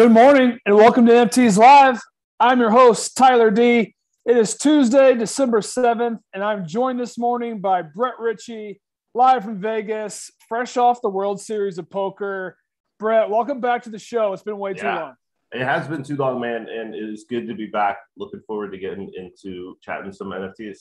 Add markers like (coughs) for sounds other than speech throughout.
Good morning and welcome to NFTs Live. I'm your host, Tyler D. It is Tuesday, December 7th, and I'm joined this morning by Brett Ritchie, live from Vegas, fresh off the World Series of Poker. Brett, welcome back to the show. It's been way yeah, too long. It has been too long, man, and it is good to be back. Looking forward to getting into chatting some NFTs.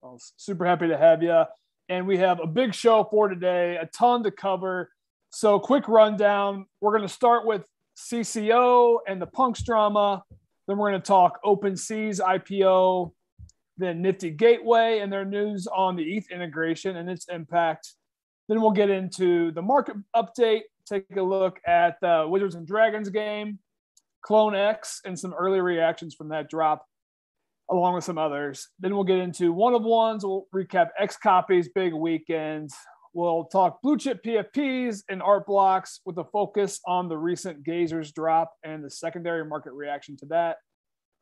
Well, super happy to have you. And we have a big show for today, a ton to cover. So, quick rundown. We're going to start with CC0 and the Punks drama. Then we're going to talk OpenSea's IPO, then Nifty Gateway and their news on the ETH integration and its impact. Then we'll get into the market update, take a look at the Wizards and Dragons game, Clone X, and some early reactions from that drop, along with some others. Then we'll get into one of ones. We'll recap XCOPY's, big weekend. We'll talk blue chip PFPs and art blocks with a focus on the recent Gazers drop and the secondary market reaction to that.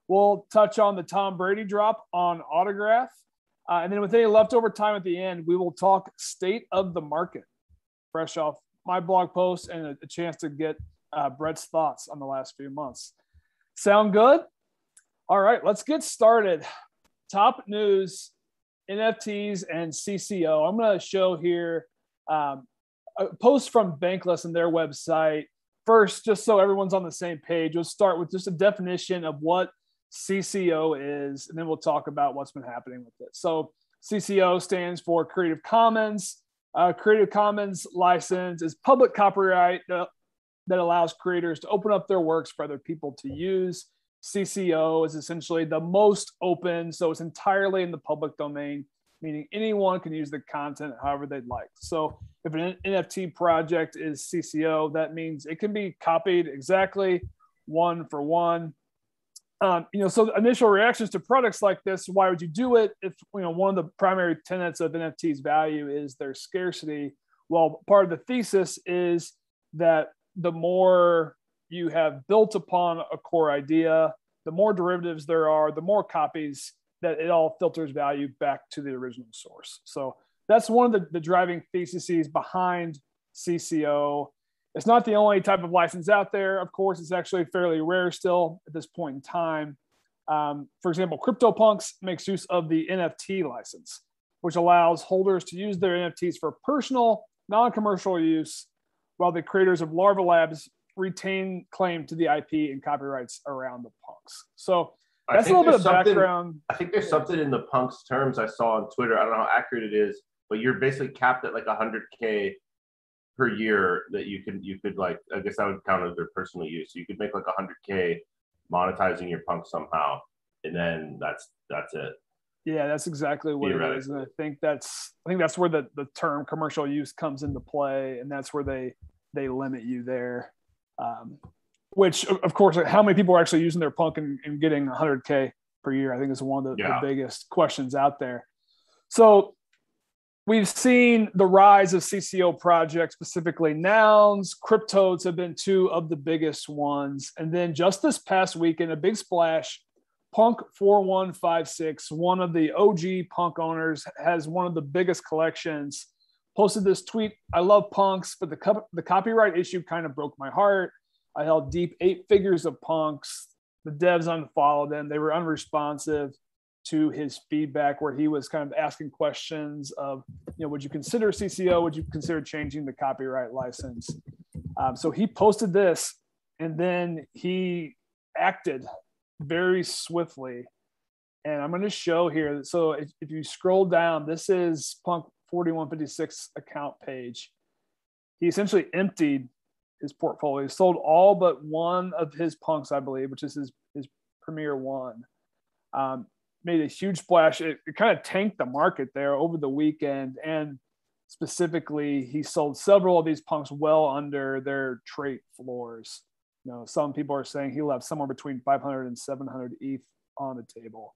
We'll touch on the Tom Brady drop on autograph. Uh, and then with any leftover time at the end, we will talk state of the market, fresh off my blog post and a, a chance to get uh, Brett's thoughts on the last few months. Sound good? All right, let's get started. Top news NFTs and CC0. I'm going to show here um, a post from Bankless and their website. First, just so everyone's on the same page, we'll start with just a definition of what CC0 is, and then we'll talk about what's been happening with it. So, CC0 stands for Creative Commons. Uh, Creative Commons license is public copyright that, that allows creators to open up their works for other people to use. CC0 is essentially the most open, so it's entirely in the public domain, meaning anyone can use the content however they'd like. So if an NFT project is CC0, that means it can be copied exactly one for one. Um, you know, so initial reactions to products like this, why would you do it? If you know one of the primary tenets of NFT's value is their scarcity. Well, part of the thesis is that the more you have built upon a core idea, the more derivatives there are, the more copies that it all filters value back to the original source. So that's one of the, the driving theses behind CC0. It's not the only type of license out there. Of course, it's actually fairly rare still at this point in time. Um, for example, CryptoPunks makes use of the NFT license, which allows holders to use their NFTs for personal, non commercial use, while the creators of Larva Labs retain claim to the IP and copyrights around the punks. So that's a little bit of background. I think there's something in the punks terms I saw on Twitter. I don't know how accurate it is, but you're basically capped at like 100k per year that you can you could like I guess that would count as their personal use. So you could make like 100k monetizing your punk somehow, and then that's that's it. Yeah, that's exactly what it is, and I think that's I think that's where the the term commercial use comes into play, and that's where they they limit you there. Um, which, of course, how many people are actually using their punk and, and getting 100K per year? I think is one of the, yeah. the biggest questions out there. So we've seen the rise of CC0 projects, specifically nouns. CrypToadz have been two of the biggest ones. And then just this past weekend, a big splash. Punk 4156, one of the OG punk owners, has one of the biggest collections. Posted this tweet I love punks, but the, co- the copyright issue kind of broke my heart. I held deep eight figures of punks. The devs unfollowed them. They were unresponsive to his feedback where he was kind of asking questions of, you know, would you consider CC0? Would you consider changing the copyright license? Um, so he posted this and then he acted very swiftly. And I'm going to show here. So if, if you scroll down, this is Punk 4156 account page. He essentially emptied his portfolio. He sold all but one of his punks, I believe, which is his his premier one. Um, made a huge splash. It, it kind of tanked the market there over the weekend, and specifically, he sold several of these punks well under their trait floors. You know, some people are saying he left somewhere between 500 and 700 ETH on the table.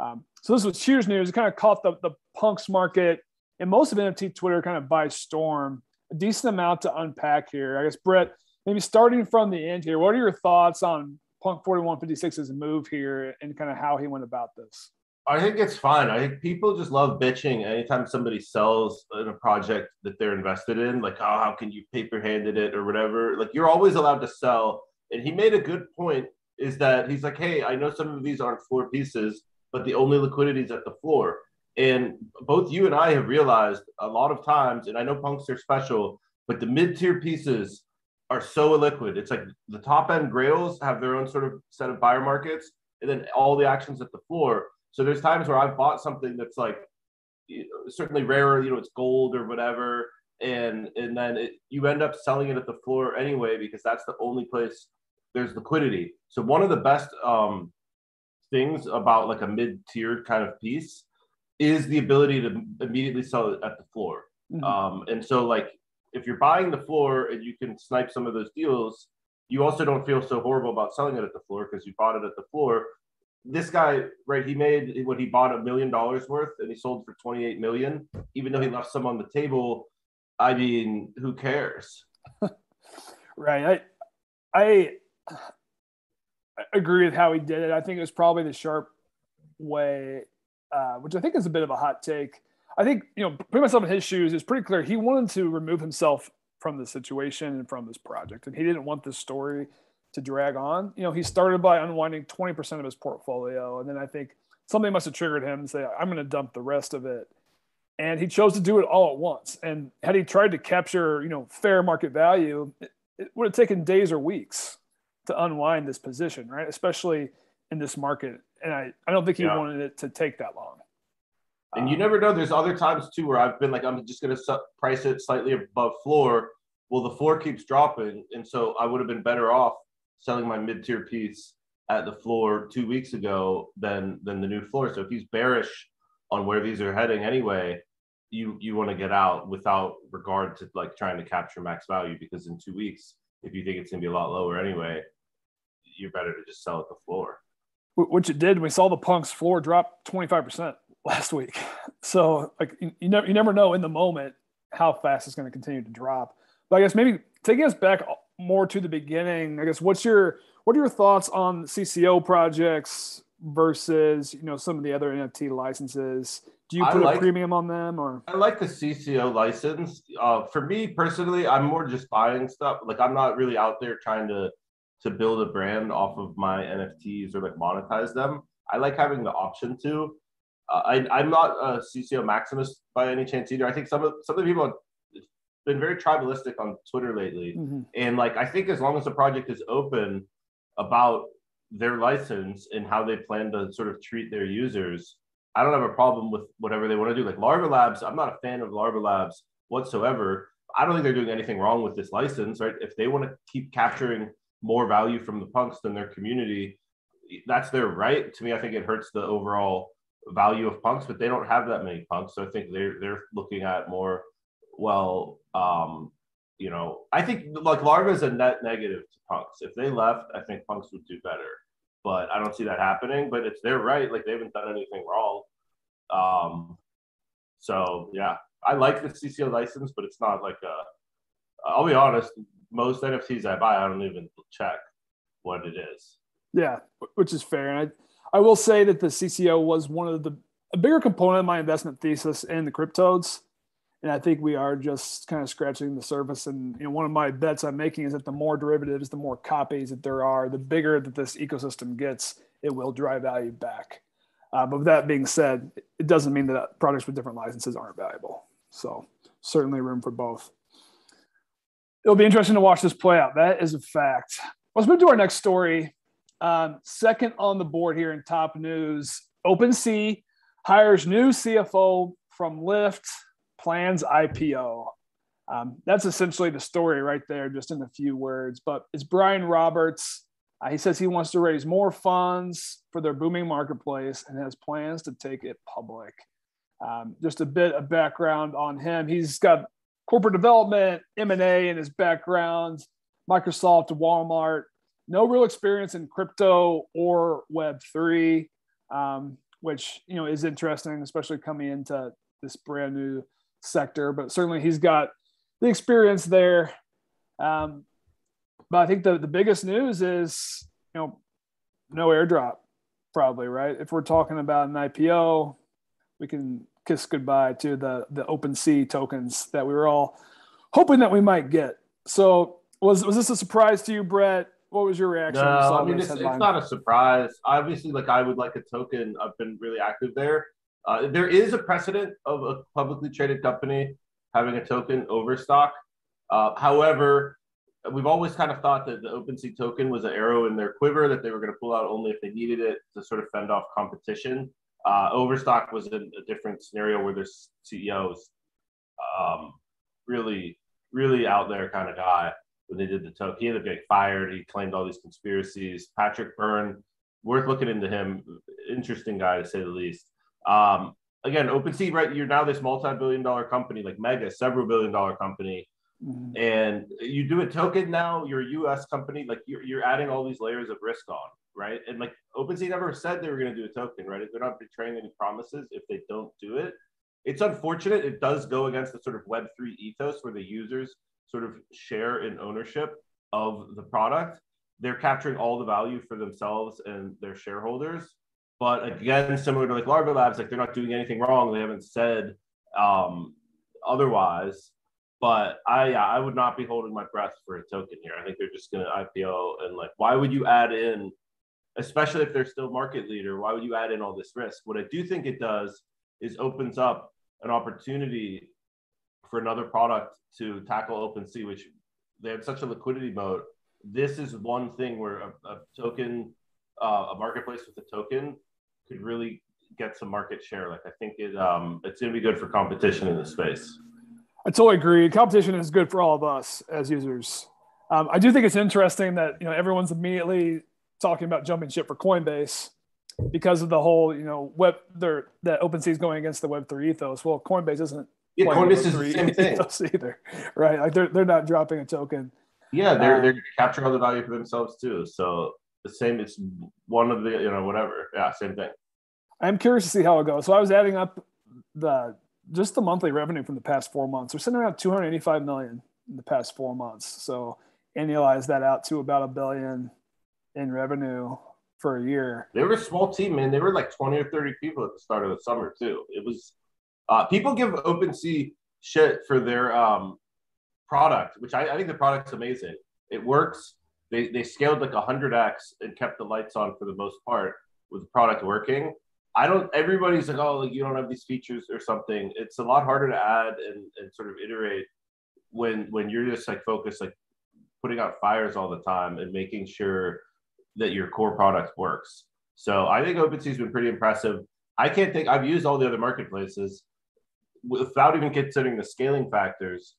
Um, so this was huge news. It kind of caught the, the punks market and most of NFT Twitter kind of by storm a decent amount to unpack here. I guess, Brett, maybe starting from the end here, what are your thoughts on Punk 4156's move here and kind of how he went about this? I think it's fine. I think people just love bitching anytime somebody sells in a project that they're invested in. Like, oh, how can you paper handed it or whatever? Like, you're always allowed to sell And he made a good point is that he's like, hey, I know some of these aren't floor pieces, but the only liquidity is at the floor. And both you and I have realized a lot of times, and I know punks are special, but the mid tier pieces are so illiquid. It's like the top end grails have their own sort of set of buyer markets, and then all the actions at the floor. So there's times where I've bought something that's like certainly rarer, you know, it's gold or whatever, and and then it, you end up selling it at the floor anyway because that's the only place there's liquidity. So one of the best um, things about like a mid tier kind of piece is the ability to immediately sell it at the floor. Mm-hmm. Um, and so like if you're buying the floor and you can snipe some of those deals, you also don't feel so horrible about selling it at the floor because you bought it at the floor. This guy, right? He made what he bought a million dollars worth and he sold for 28 million, even though he left some on the table. I mean, who cares? (laughs) right. I, I agree with how he did it. I think it was probably the sharp way, uh, which I think is a bit of a hot take. I think, you know, putting myself in his shoes is pretty clear. He wanted to remove himself from the situation and from this project, and he didn't want this story to drag on. You know, he started by unwinding 20% of his portfolio, and then I think something must have triggered him to say, I'm going to dump the rest of it. And he chose to do it all at once. And had he tried to capture, you know, fair market value, it, it would have taken days or weeks to unwind this position, right? Especially in this market. And I, I don't think he yeah. wanted it to take that long. And um, you never know. There's other times too where I've been like, I'm just going to price it slightly above floor. Well, the floor keeps dropping. And so I would have been better off selling my mid tier piece at the floor two weeks ago than than the new floor. So if he's bearish on where these are heading anyway, you you want to get out without regard to like trying to capture max value because in two weeks, if you think it's gonna be a lot lower anyway, you're better to just sell at the floor. Which it did. We saw the Punk's floor drop 25% last week. (laughs) So like you, you never you never know in the moment how fast it's going to continue to drop. But I guess maybe taking us back more to the beginning. I guess what's your what are your thoughts on CC0 projects versus you know some of the other NFT licenses? Do you put like, a premium on them or? I like the CC0 license. Uh, for me personally, I'm more just buying stuff. Like I'm not really out there trying to to build a brand off of my NFTs or like monetize them. I like having the option to. Uh, I, I'm not a CC0 Maximus by any chance either. I think some of some of the people have been very tribalistic on Twitter lately, mm-hmm. and like I think as long as the project is open about their license and how they plan to sort of treat their users, I don't have a problem with whatever they want to do. Like Larva Labs, I'm not a fan of Larva Labs whatsoever. I don't think they're doing anything wrong with this license, right? If they want to keep capturing more value from the punks than their community, that's their right. To me, I think it hurts the overall value of punks, but they don't have that many punks. So I think they're they're looking at more, well, um, you know, I think like Larva is a net negative to punks. If they left, I think punks would do better. But I don't see that happening. But it's their right. Like they haven't done anything wrong. Um, so yeah, I like the CC0 license, but it's not like a. I'll be honest most NFTs I buy, I don't even check what it is. Yeah, which is fair. And I, I will say that the CC0 was one of the a bigger component of my investment thesis in the CrypToadz. And I think we are just kind of scratching the surface. And you know, one of my bets I'm making is that the more derivatives, the more copies that there are, the bigger that this ecosystem gets, it will drive value back. Uh, but with that being said, it doesn't mean that products with different licenses aren't valuable. So certainly room for both it'll be interesting to watch this play out. That is a fact. Let's move to our next story. Um, second on the board here in top news OpenSea hires new CFO from Lyft, plans IPO. Um, that's essentially the story right there, just in a few words. But it's Brian Roberts. Uh, he says he wants to raise more funds for their booming marketplace and has plans to take it public. Um, just a bit of background on him. He's got corporate development, M&A in his background, Microsoft, Walmart, no real experience in crypto or Web3, um, which, you know, is interesting, especially coming into this brand new sector, but certainly he's got the experience there. Um, but I think the, the biggest news is, you know, no airdrop probably, right? If we're talking about an IPO, we can kiss goodbye to the the OpenSea tokens that we were all hoping that we might get. So was was this a surprise to you, Brett? What was your reaction? No, when you saw I mean it's, it's not a surprise. Obviously, like I would like a token. I've been really active there. Uh, there is a precedent of a publicly traded company having a token over stock. Uh, however, we've always kind of thought that the OpenSea token was an arrow in their quiver that they were going to pull out only if they needed it to sort of fend off competition. Uh, Overstock was in a different scenario where their CEO was um, really, really out there kind of guy when they did the token. He ended up getting fired. He claimed all these conspiracies. Patrick Byrne, worth looking into him. Interesting guy to say the least. Um, again, OpenSea, right? You're now this multi-billion dollar company, like Mega, several billion dollar company Mhm. and you do a token now you're a us company like you're, you're adding all these layers of risk on right? And like OpenSea never said they were going to do a token right? They're not betraying any promises if they don't do it. It's unfortunate it does go against the sort of web3 ethos where the users sort of share in ownership of the product. They're capturing all the value for themselves and their shareholders. But again similar to like larva labs like they're not doing anything wrong. They haven't said um, otherwise. But I yeah, I would not be holding my breath for a token here. I think they're just going to IPO and like, why would you add in, especially if they're still market leader? Why would you add in all this risk? What I do think it does is opens up an opportunity for another product to tackle OpenSea, which they have such a liquidity mode. This is one thing where a, a token, uh, a marketplace with a token, could really get some market share. Like I think it um, it's going to be good for competition in the space. I totally agree. Competition is good for all of us as users. Um, I do think it's interesting that you know everyone's immediately talking about jumping ship for Coinbase because of the whole you know web there that OpenSea is going against the Web three ethos. Well, Coinbase isn't. Yeah, Coinbase is the same thing. ethos (laughs) either, right? Like they're they're not dropping a token. Yeah, they're Um, they're gonna all the value for themselves too. So the same, it's one of the you know whatever. Yeah, same thing. I'm curious to see how it goes. So I was adding up the just the monthly revenue from the past four months. We're sitting around 285 million in the past four months. So annualize that out to about a billion in revenue for a year. They were a small team, man. They were like twenty or thirty people at the start of the summer too. It was uh, people give OpenSea shit for their um, product, which I, I think the product's amazing. It works. They they scaled like hundred x and kept the lights on for the most part with the product working. I don't. Everybody's like, oh, like you don't have these features or something. It's a lot harder to add and, and sort of iterate when when you're just like focused like putting out fires all the time and making sure that your core product works. So I think OpenSea's been pretty impressive. I can't think I've used all the other marketplaces without even considering the scaling factors.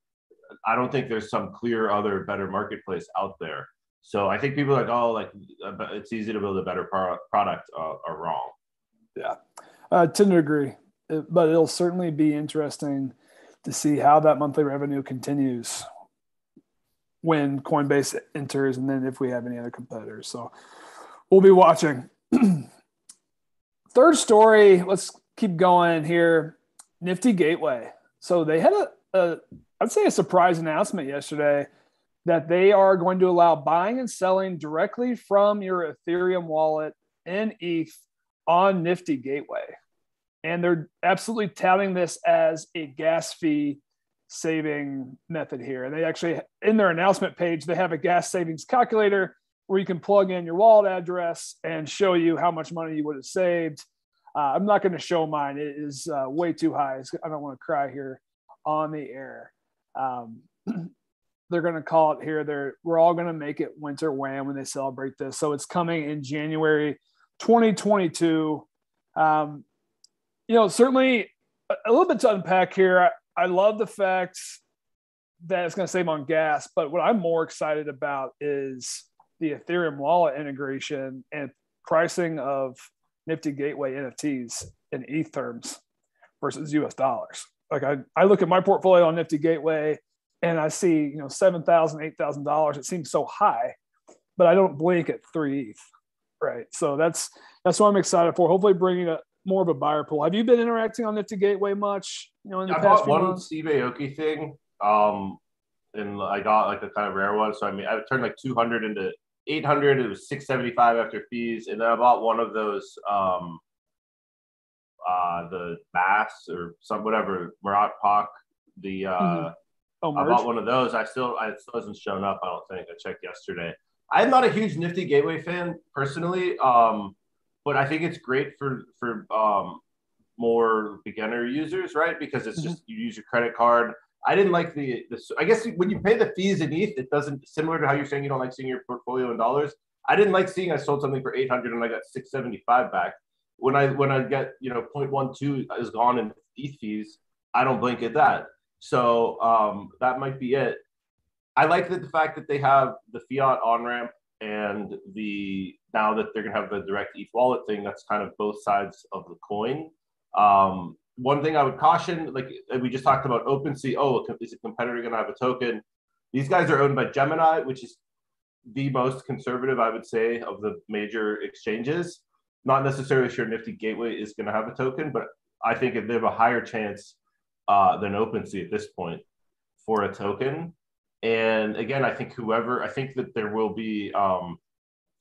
I don't think there's some clear other better marketplace out there. So I think people are like, oh, like uh, it's easy to build a better pro- product uh, are wrong. Yeah, I tend to agree, but it'll certainly be interesting to see how that monthly revenue continues when Coinbase enters, and then if we have any other competitors. So we'll be watching. (clears throat) Third story. Let's keep going here. Nifty Gateway. So they had a, a I'd say a surprise announcement yesterday that they are going to allow buying and selling directly from your Ethereum wallet in ETH on Nifty Gateway. And they're absolutely touting this as a gas fee saving method here. And they actually, in their announcement page, they have a gas savings calculator where you can plug in your wallet address and show you how much money you would have saved. Uh, I'm not going to show mine, it is uh, way too high. It's- I don't want to cry here on the air. Um, (clears throat) they're going to call it here. They're we're all going to make it winter wham when they celebrate this. So it's coming in January 2022. Um, you know, certainly a, a little bit to unpack here. I, love the fact that it's going to save on gas, but what I'm more excited about is the Ethereum wallet integration and pricing of Nifty Gateway NFTs in ETH terms versus US dollars. Like I, I look at my portfolio on Nifty Gateway and I see, you know, $7,000, $8,000. It seems so high, but I don't blink at three ETH. Right. So that's, that's what I'm excited for. Hopefully bringing a more of a buyer pool. Have you been interacting on Nifty Gateway much, you know, in the I past bought one months? Steve Aoki thing, um, and I got like a kind of rare one. So I mean, I turned like 200 into 800. It was 675 after fees, and then I bought one of those, um, uh, the Bass or some whatever Murat Pak. The uh, Mhm. Oh, I bought one of those. I still, I still hasn't shown up. I don't think. I checked yesterday. I'm not a huge Nifty Gateway fan personally, um, but I think it's great for for um, more beginner users, right? Because it's mm-hmm. just you use your credit card. I didn't like the, the. I guess when you pay the fees in ETH, it doesn't similar to how you're saying you don't like seeing your portfolio in dollars. I didn't like seeing I sold something for 800 and I got 675 back. When I when I get you know 0.12 is gone in ETH fees, I don't blink at that. So um, that might be it. I like that the fact that they have the fiat on ramp and the now that they're gonna have the direct ETH wallet thing. That's kind of both sides of the coin. Um, one thing I would caution, like we just talked about OpenSea. Oh, is a competitor gonna have a token? These guys are owned by Gemini, which is the most conservative, I would say, of the major exchanges. Not necessarily sure Nifty Gateway is going to have a token, but I think they have a higher chance uh, than OpenSea at this point for a token. And again, I think whoever, I think that there will be, um,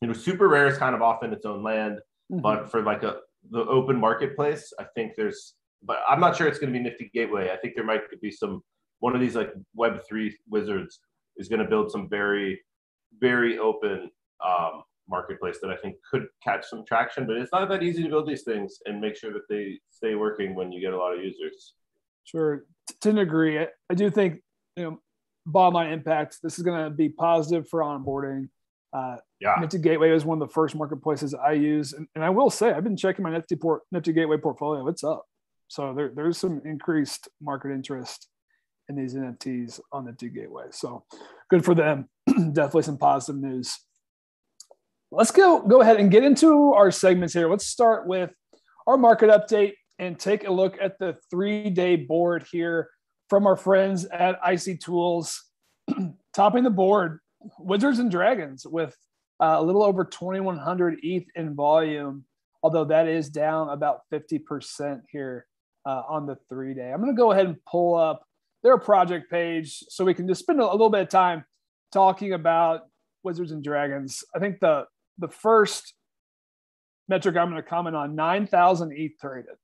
you know, SuperRare is kind of off in its own land, mm-hmm. but for like a the open marketplace, I think there's, but I'm not sure it's going to be Nifty Gateway. I think there might be some one of these like Web three wizards is going to build some very very open um, marketplace that I think could catch some traction. But it's not that easy to build these things and make sure that they stay working when you get a lot of users. Sure, to agree. I, I do think you know bottom line impact. This is going to be positive for onboarding. Uh, yeah, Nifty Gateway is one of the first marketplaces I use, and, and I will say I've been checking my Nifty port Nifty Gateway portfolio. It's up, so there, there's some increased market interest in these NFTs on the Nifty Gateway. So good for them. (clears throat) Definitely some positive news. Let's go go ahead and get into our segments here. Let's start with our market update and take a look at the three day board here from our friends at icy.tools. (clears throat) Topping the board, Wizards and Dragons with uh, a little over 2,100 ETH in volume, although that is down about 50% here uh, on the three day. I'm going to go ahead and pull up their project page so we can just spend a, little bit of time talking about Wizards and Dragons. I think the the first metric I'm going to comment on 9,000 ETH traded.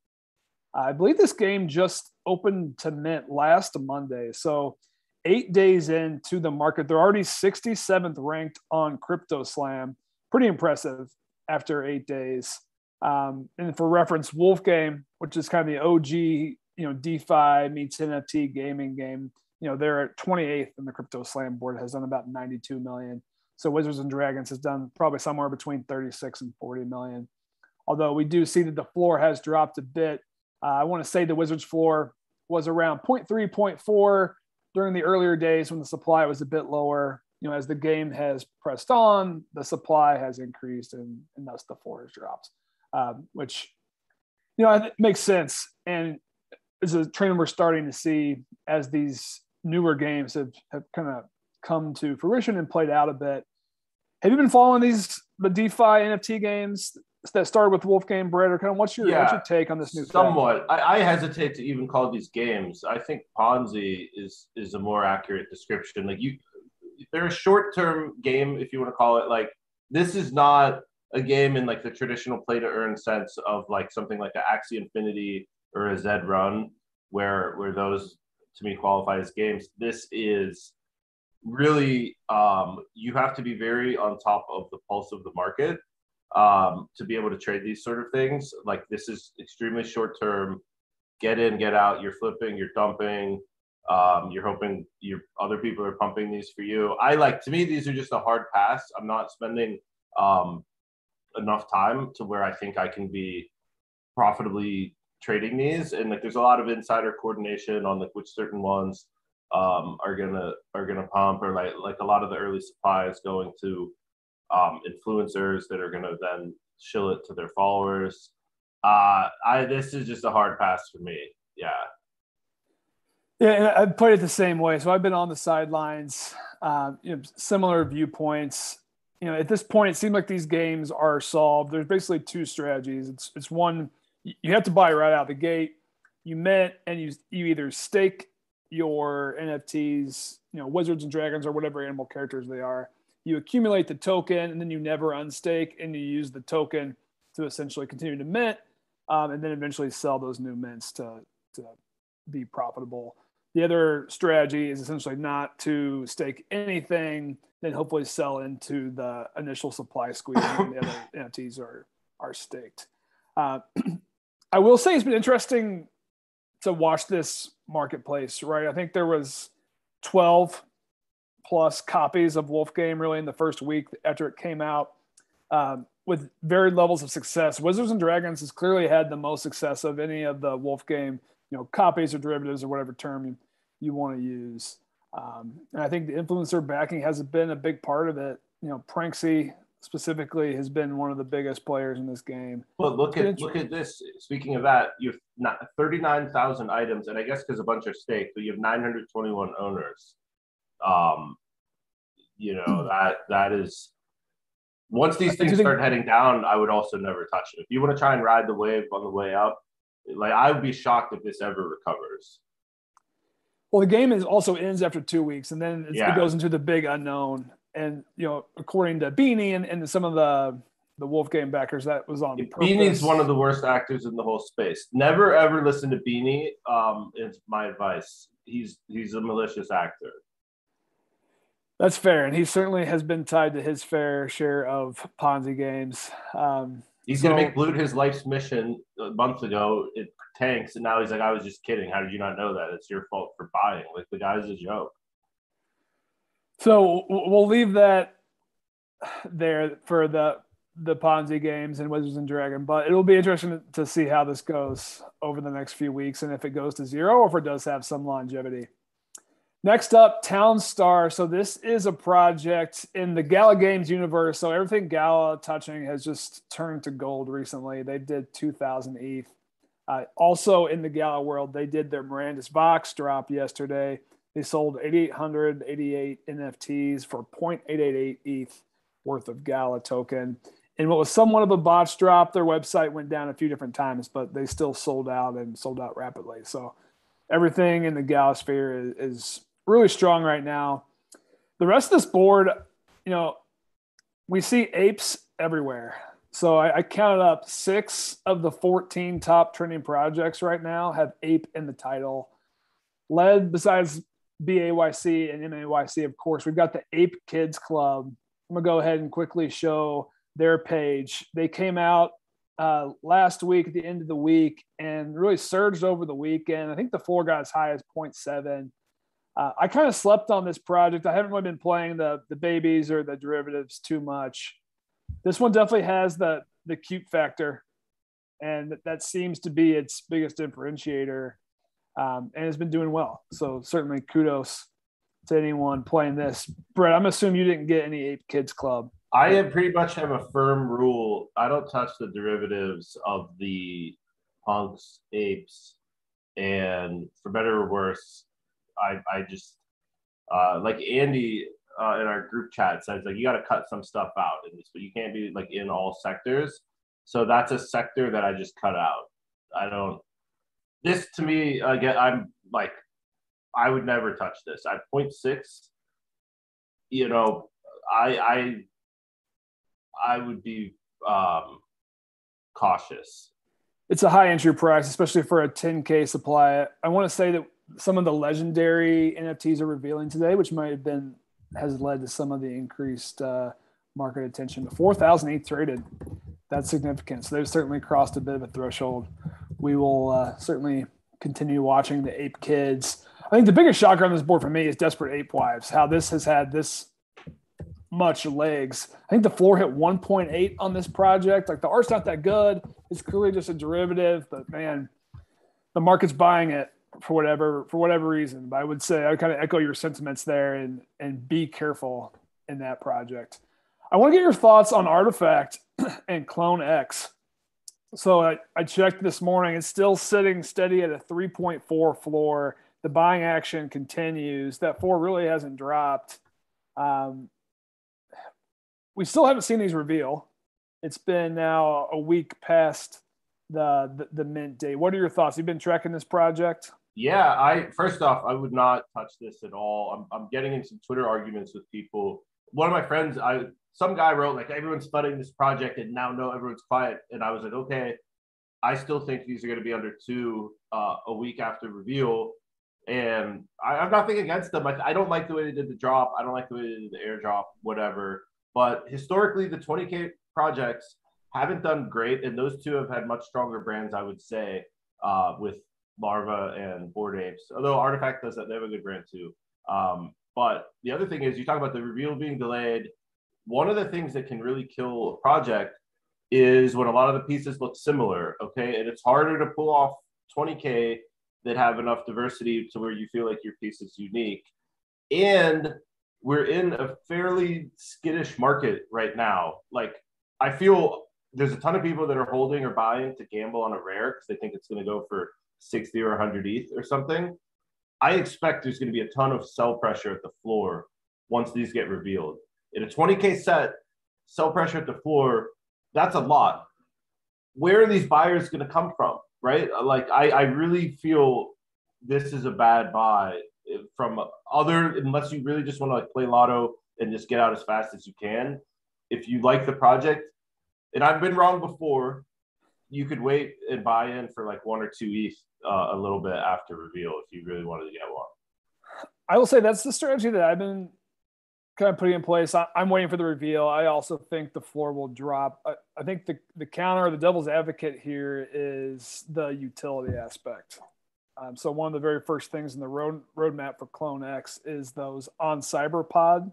I believe this game just opened to mint last Monday. So, eight days into the market, they're already 67th ranked on CryptoSlam. Pretty impressive after eight days. Um, and for reference, Wolf Game, which is kind of the OG you know DeFi meets NFT gaming game. You know they're at 28th in the CryptoSlam board has done about 92 million. So Wizards and Dragons has done probably somewhere between 36 and 40 million. Although we do see that the floor has dropped a bit. Uh, I want to say the Wizards floor was around 0.3, 0.4 during the earlier days when the supply was a bit lower. You know, as the game has pressed on, the supply has increased and, and thus the floor has dropped, um, which, you know, makes sense. And is a trend we're starting to see as these newer games have, have kind of come to fruition and played out a bit. Have you been following these the DeFi NFT games that started with Wolf Game Brett, kind of what's your, yeah, what's your take on this new? Somewhat. I, I, hesitate to even call these games. I think Ponzi is is a more accurate description. Like you, they're a short term game, if you want to call it. Like this is not a game in like the traditional play to earn sense of like something like an Axie Infinity or a Zed run, where where those to me qualify as games. This is really um, you have to be very on top of the pulse of the market um, to be able to trade these sort of things. Like this is extremely short term. Get in, get out. You're flipping, you're dumping. Um, you're hoping your other people are pumping these for you. I like to me these are just a hard pass. I'm not spending um, enough time to where I think I can be profitably trading these, and like there's a lot of insider coordination on like which certain ones um, are gonna are gonna pump, or like like a lot of the early supplies going to um, influencers that are gonna then shill it to their followers. Uh, I this is just a hard pass for me. Yeah. Yeah, I put it the same way. So I've been on the sidelines, uh, you know, similar viewpoints. You know, at this point, it seems like these games are solved. There's basically two strategies. It's it's one you have to buy right out the gate. You mint and you you either stake your NFTs, you know, wizards and dragons or whatever animal characters they are. You accumulate the token and then you never unstake and you use the token to essentially continue to mint um, and then eventually sell those new mints to, to be profitable. the other strategy is essentially not to stake anything, then hopefully sell into the initial supply squeeze when the other (coughs) NFTs are are staked. Uh, (clears throat) I will say it's been interesting to watch this marketplace, right? I think there was 12 plus copies of Wolf Game really in the first week after it came out um, with varied levels of success. Wizards and Dragons has clearly had the most success of any of the Wolf Game, you know, copies or derivatives or whatever term you, you want to use. Um, and I think the influencer backing has been a big part of it. You know, Pranksy specifically has been one of the biggest players in this game. But look at look at this. Speaking of that, you have not thirty nine thousand items, and I guess because a bunch are staked, but you have nine hundred twenty one owners. Um, you know that that is once these things start heading down, I would also never touch it. If you want to try and ride the wave on the way up, like I would be shocked if this ever recovers. Well, the game is also ends after two weeks, and then yeah. it goes into the big unknown. And you know, according to Beanie and, and some of the the Wolf Game backers, that was on. Beanie's one of the worst actors in the whole space. Never ever listen to Beanie. Um, it's my advice. He's he's a malicious actor. That's fair, and he certainly has been tied to his fair share of Ponzi games. Um, he's so, gonna make Blute his life's mission a month ago. It tanks, and now he's like, "I was just kidding. How did you not know that? It's your fault for buying. Like the guy's a joke." So we'll leave that there for the the Ponzi games and Wizards and Dragon, but it'll be interesting to see how this goes over the next few weeks and if it goes to zero or if it does have some longevity. Next up, Town Star. So this is a project in the Gala Games universe. So everything Gala touching has just turned to gold recently. They did 2,000 ETH. Uh, also in the Gala world, they did their Miranda's Box drop yesterday. They sold 8,888 NFTs for 0.888 ETH worth of Gala token. And what was somewhat of a botch drop, their website went down a few different times, but they still sold out and sold out rapidly. So everything in the Gala sphere is, is really strong right now. The rest of this board, you know, we see apes everywhere. So I, I, counted up six of the 14 top trending projects right now have ape in the title. Led besides BAYC and MAYC, of course, we've got the Ape Kids Club. I'm gonna go ahead and quickly show their page. They came out uh, last week at the end of the week and really surged over the weekend. I think the floor got as high as 0.7 uh, I kind of slept on this project. I haven't really been playing the the babies or the derivatives too much. This one definitely has the the cute factor, and that seems to be its biggest differentiator, um, and has been doing well. So certainly kudos to anyone playing this. Brett, I'm assuming you didn't get any Ape Kids Club. I pretty much have a firm rule. I don't touch the derivatives of the punks, apes, and for better or worse, I I just uh, like Andy uh, in our group chat says like you got to cut some stuff out in this, but you can't be like in all sectors. So that's a sector that I just cut out. I don't. This to me again, I'm like, I would never touch this. At point six, you know, I I I would be um, cautious. It's a high entry price, especially for a 10k supply. I want to say that some of the legendary NFTs are revealing today, which might have been has led to some of the increased uh, market attention. But 4,008 traded, that's significant. So they've certainly crossed a bit of a threshold. We will uh, certainly continue watching the Ape Kids. I think the biggest shocker on this board for me is Desperate Ape Wives. How this has had this much legs. I think the floor hit 1.8 on this project. Like the art's not that good. It's clearly just a derivative, but man, the market's buying it for whatever for whatever reason. But I would say I would kind of echo your sentiments there and and be careful in that project. I want to get your thoughts on RTFKT (clears throat) and Clone X. So I, I checked this morning. It's still sitting steady at a 3.4 floor. The buying action continues. That four really hasn't dropped. Um, we still haven't seen these reveal. It's been now a week past the, the, the mint date. What are your thoughts? You've been tracking this project? Yeah, I first off, I would not touch this at all. I'm, I'm getting in some Twitter arguments with people. One of my friends, I some guy wrote like everyone's studying this project and now no everyone's quiet, and I was like, okay, I still think these are going to be under two uh, a week after reveal. And I, have nothing against them. I, I don't like the way they did the drop. I don't like the way they did the airdrop, whatever. But historically, the 20K projects haven't done great. And those two have had much stronger brands, I would say, uh, with Larva and Bored Apes. Although RTFKT does that, they have a good brand too. Um, but the other thing is, you talk about the reveal being delayed. One of the things that can really kill a project is when a lot of the pieces look similar. Okay, and it's harder to pull off 20k that have enough diversity to where you feel like your piece is unique. And we're in a fairly skittish market right now. Like I feel there's a ton of people that are holding or buying to gamble on a rare because they think it's going to go for 60 or 100 ETH or something. I expect there's going to be a ton of sell pressure at the floor once these get revealed. In a 20K set, sell pressure at the floor, that's a lot. Where are these buyers going to come from? Right? Like, I, I really feel this is a bad buy from other, unless you really just want to like play lotto and just get out as fast as you can. If you like the project, and I've been wrong before, you could wait and buy in for like one or two ETH uh, a little bit after reveal if you really wanted to get one. I will say that's the strategy that I've been kind of putting in place. I, am waiting for the reveal. I also think the floor will drop. I, I, think the, the counter, the devil's advocate here is the utility aspect. Um, so one of the very first things in the road roadmap for Clone X is those on CyberPod.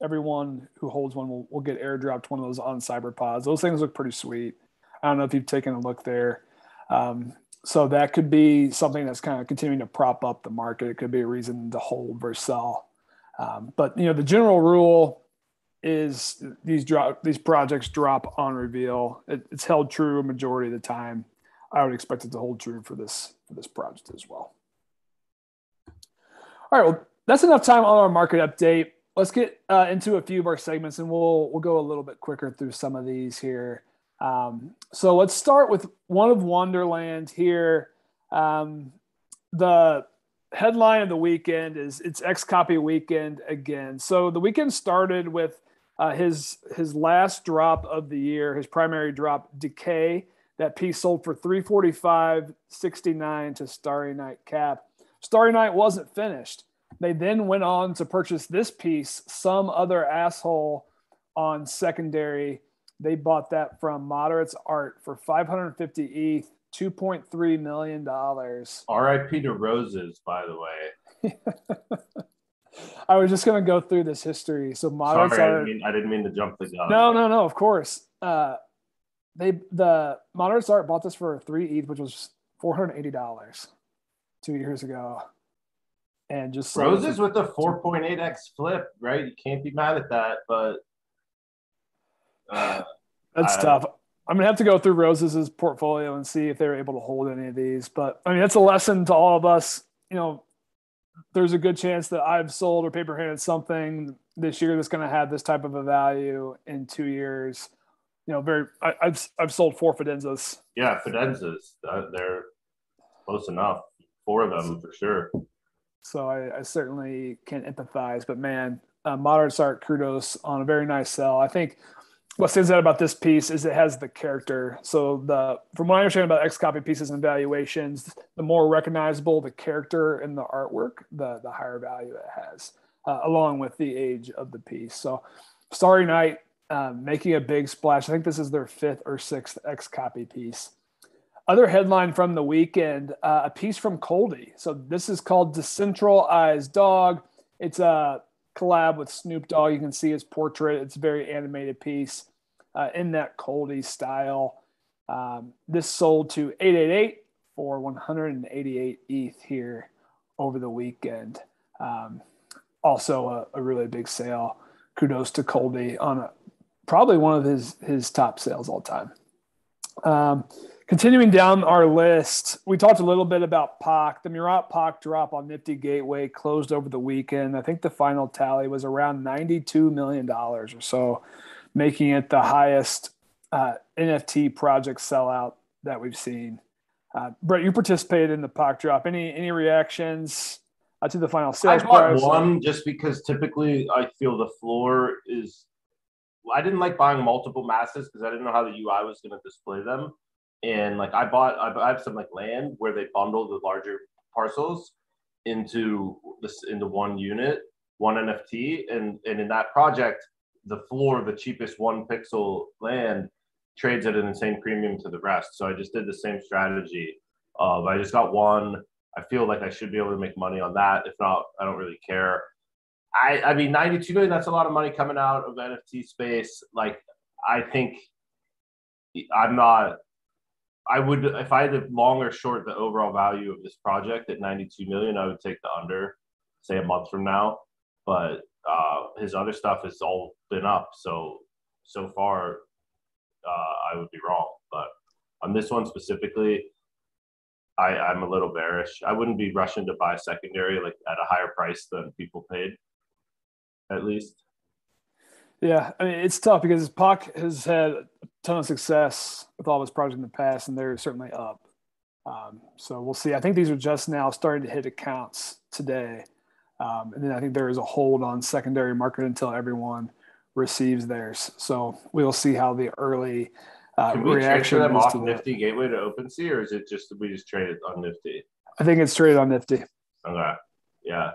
Everyone who holds one will, will get airdropped one of those on CyberPods. Those things look pretty sweet. I don't know if you've taken a look there. Um, so that could be something that's kind of continuing to prop up the market. It could be a reason to hold versus sell. Um, but you know, the general rule is these drop these projects drop on reveal. It, it's held true a majority of the time. I would expect it to hold true for this for this project as well. All right, well, that's enough time on our market update. Let's get uh, into a few of our segments, and we'll we'll go a little bit quicker through some of these here. Um, so let's start with one of Wonderland here. Um, the headline of the weekend is it's XCOPY weekend again. So the weekend started with uh, his his last drop of the year, his primary drop, Decay. That piece sold for 345.69 to Starry Night Cap. Starry Night wasn't finished. They then went on to purchase this piece, some other asshole on secondary they bought that from Moderates Art for 550 ETH, 2.3 million dollars. R.I.P. to Roses, by the way. (laughs) I was just going to go through this history. So Moderates Sorry, Art. I didn't, mean, I didn't mean to jump the gun. No, no, no. Of course. Uh, they the Moderates Art bought this for three ETH, which was 480 dollars two years ago. And just Roses with a 4.8x flip, right? You can't be mad at that, but uh, that's tough. I'm gonna have to go through Roses' portfolio and see if they're able to hold any of these. But I mean, that's a lesson to all of us. You know, there's a good chance that I've sold or paper handed something this year that's going to have this type of a value in two years. You know, very. I, have I've sold four Fidenzas. Yeah, Fidenzas. Uh, they're close enough. Four of them for sure. So I, I certainly can empathize. But man, uh, Moderates Art kudos on a very nice sell. I think what stands out about this piece is it has the character. So the from what I understand about XCOPY pieces and valuations, the more recognizable the character and the artwork, the the higher value it has, uh, along with the age of the piece. So Starry Night um, making a big splash. I think this is their fifth or sixth XCOPY piece. Other headline from the weekend: uh, a piece from Coldie. So this is called Decentralized Dog. It's a collab with Snoop Dogg. You can see his portrait. It's a very animated piece uh, in that Coldie style. Um, this sold to 888 for 188 ETH here over the weekend. Um, also, a, a, really big sale. Kudos to Coldie on a, probably one of his his top sales all time. Um, Continuing down our list, we talked a little bit about Pak. The Murat Pak drop on Nifty Gateway closed over the weekend. I think the final tally was around $92 million or so, making it the highest uh, NFT project sellout that we've seen. Uh, Brett, you participated in the Pak drop. Any any reactions uh, to the final sales I bought price? one just because typically I feel the floor is. I didn't like buying multiple masses because I didn't know how the UI was going to display them and like I bought I have some like land where they bundle the larger parcels, into this into one unit, one NFT, and and in that project, the floor, of the cheapest one pixel land trades at an insane premium to the rest. So I just did the same strategy of I just got one. I feel like I should be able to make money on that. If not, I don't really care. I, I mean, 92 million, that's a lot of money coming out of NFT space. Like, I think I'm not, I would, if I had to long or short the overall value of this project at 92 million, I would take the under, say a month from now. But uh, his other stuff has all been up. So, so far, uh, I would be wrong. But on this one specifically, I, I'm a little bearish. I wouldn't be rushing to buy secondary like at a higher price than people paid, at least. Yeah, I mean it's tough because Pak has had a ton of success with all of his projects in the past, and they're certainly up. Um, so we'll see. I think these are just now starting to hit accounts today, um, and then I think there is a hold on secondary market until everyone receives theirs. So we'll see how the early uh, Can we transfer them off Nifty Gateway to OpenSea, or is it just we just trade it on Nifty? I think it's traded on Nifty. Okay, yeah.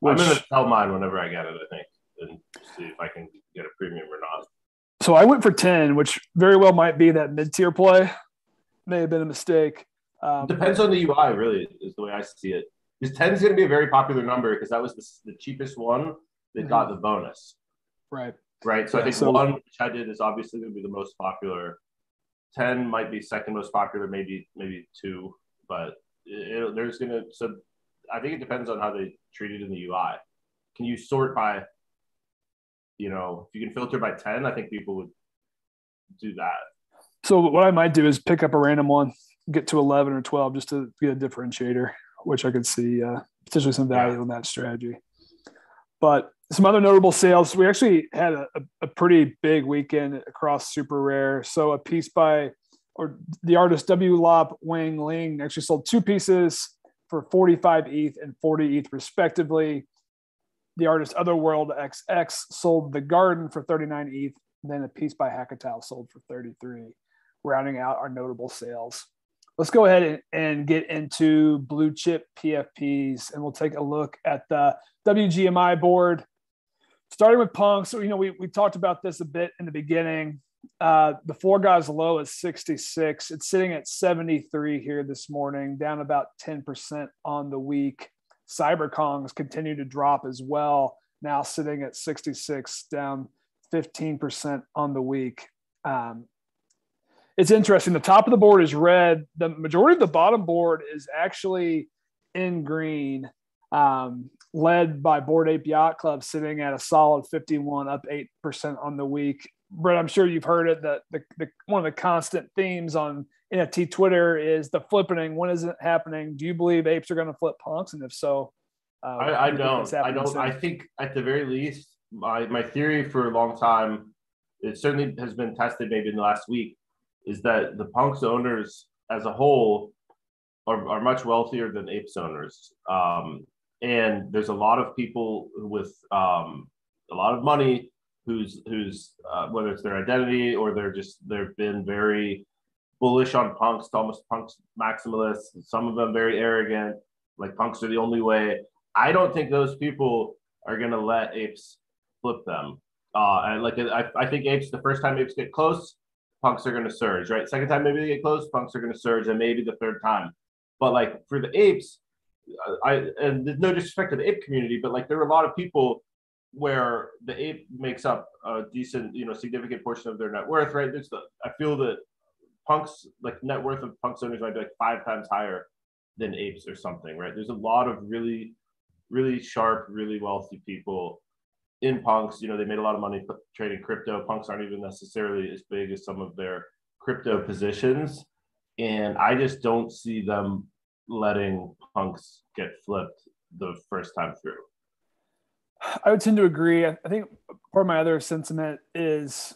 Which, I'm gonna sell mine whenever I get it. I think and see if I can get a premium or not. So I went for ten, which very well might be that mid tier play. May have been a mistake. Um, Depends on the UI, really, is the way I see it. Because 10 is going to be a very popular number because that was the, the cheapest one that mm-hmm. got the bonus. Right. Right. So yeah, I think so, one, which I did, is obviously going to be the most popular. 10 might be second most popular, maybe maybe two, but it, there's going to, so I think it depends on how they treat it in the UI. Can you sort by, you know, if you can filter by 10, I think people would do that. So what I might do is pick up a random one, get to 11 or 12 just to get a differentiator, which I could see uh, potentially some value yeah. in that strategy. But some other notable sales. We actually had a, a, pretty big weekend across SuperRare. So a piece by or the artist W. Lop Wang Ling actually sold two pieces for 45 ETH and 40 ETH respectively. The artist Otherworld XX sold The Garden for 39 ETH. then a piece by Hackatao sold for 33, rounding out our notable sales. Let's go ahead and, and get into blue chip PFPs and we'll take a look at the WGMI board starting with Punk. So, you know, we, we talked about this a bit in the beginning. Uh, the four guys low is 66. It's sitting at 73 here this morning, down about 10% on the week. CyberKongz continue to drop as well, now sitting at 66, down 15% on the week. Um, it's interesting. The top of the board is red. The majority of the bottom board is actually in green um, led by Bored Ape Yacht Club, sitting at a solid 51, up 8% on the week. Brett, I'm sure you've heard it that the, the, one of the constant themes on NFT Twitter is the flipping. When is it happening? Do you believe apes are going to flip punks? And if so, uh, I, I don't. I don't. Soon? I think at the very least, my, my theory for a long time, it certainly has been tested maybe in the last week, is that the punks owners as a whole are, are much wealthier than apes owners. Um, and there's a lot of people with um, a lot of money who's who's uh, whether it's their identity or they're just they've been very bullish on punks, almost punks maximalists. Some of them very arrogant, like punks are the only way. I don't think those people are gonna let apes flip them. Uh, and like I, I think apes the first time apes get close, punks are gonna surge. Right, second time maybe they get close, punks are gonna surge, and maybe the third time. But like for the apes, I and there's no disrespect to the ape community, but like there are a lot of people where the ape makes up a decent, you know, significant portion of their net worth, right? There's the I feel that punks like net worth of punks owners might be like five times higher than apes or something, right? There's a lot of really, really sharp, really wealthy people in punks. You know, they made a lot of money trading crypto. Punks aren't even necessarily as big as some of their crypto positions. And I just don't see them letting punks get flipped the first time through. I would tend to agree. I think part of my other sentiment is,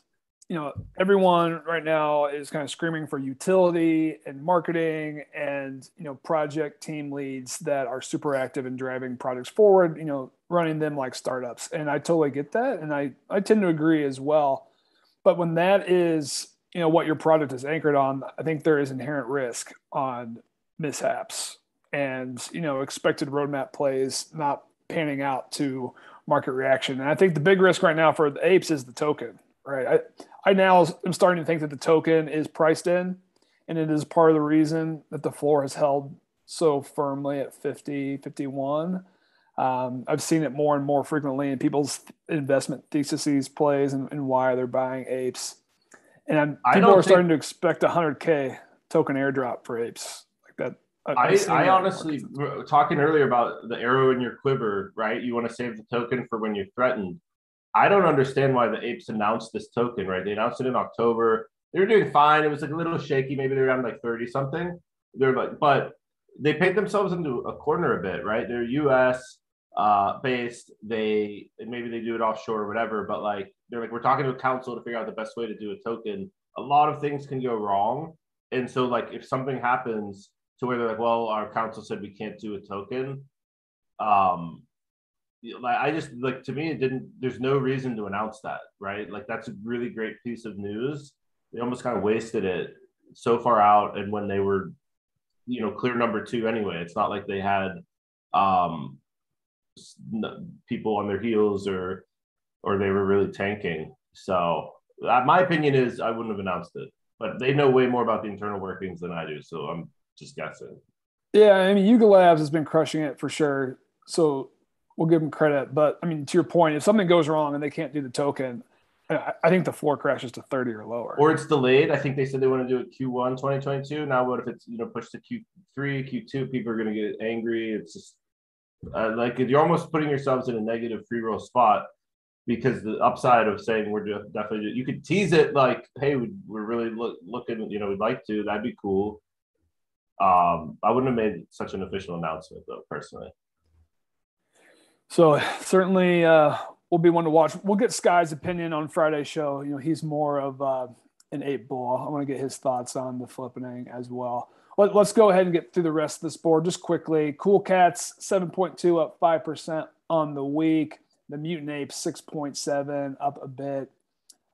you know, everyone right now is kind of screaming for utility and marketing and, you know, project team leads that are super active in driving projects forward, you know, running them like startups. And I totally get that. And I, I tend to agree as well. But when that is, you know, what your product is anchored on, I think there is inherent risk on mishaps and you know expected roadmap plays not panning out to market reaction. And I think the big risk right now for the apes is the token, right? I, I now am starting to think that the token is priced in, and it is part of the reason that the floor has held so firmly at 50, 51. Um, I've seen it more and more frequently in people's investment theses plays and, and why they're buying apes. And I'm, people are think, starting to expect a 100K token airdrop for apes. I, I honestly, talking earlier about the arrow in your quiver, right? You want to save the token for when you're threatened. I don't understand why the apes announced this token, right? They announced it in October. They were doing fine. It was like a little shaky. Maybe they're around like 30 something. They're like, but they paint themselves into a corner a bit, right? They're US uh, based. They maybe they do it offshore or whatever, but like they're like, we're talking to a council to figure out the best way to do a token. A lot of things can go wrong. And so like if something happens, to where they're like, well, our council said we can't do a token. Um, like I just like to me, it didn't. There's no reason to announce that, right? Like that's a really great piece of news. They almost kind of wasted it so far out, and when they were, you know, clear number two anyway. It's not like they had um, people on their heels or or they were really tanking. So uh, my opinion is I wouldn't have announced it, but they know way more about the internal workings than I do. So I'm just guessing. Yeah, I mean, Yuga Labs has been crushing it for sure. So we'll give them credit. But I mean, to your point, if something goes wrong and they can't do the token, I think the floor crashes to 30 or lower. Or it's delayed. I think they said they want to do it Q1 2022. Now, what if it's you know pushed to Q3, Q2? People are going to get angry. It's just uh, like you're almost putting yourselves in a negative free roll spot because the upside of saying we're definitely you could tease it like, hey, we're really look, looking, you know, we'd like to. That'd be cool. Um, I wouldn't have made such an official announcement though, personally. So certainly uh, will be one to watch. We'll get Sky's opinion on Friday's show. You know, he's more of uh, an eight ball. I want to get his thoughts on the flippening as well. Let, us go ahead and get through the rest of this board just quickly. Cool Cats 7.2 up 5% on the week. The Mutant Apes 6.7 up a bit.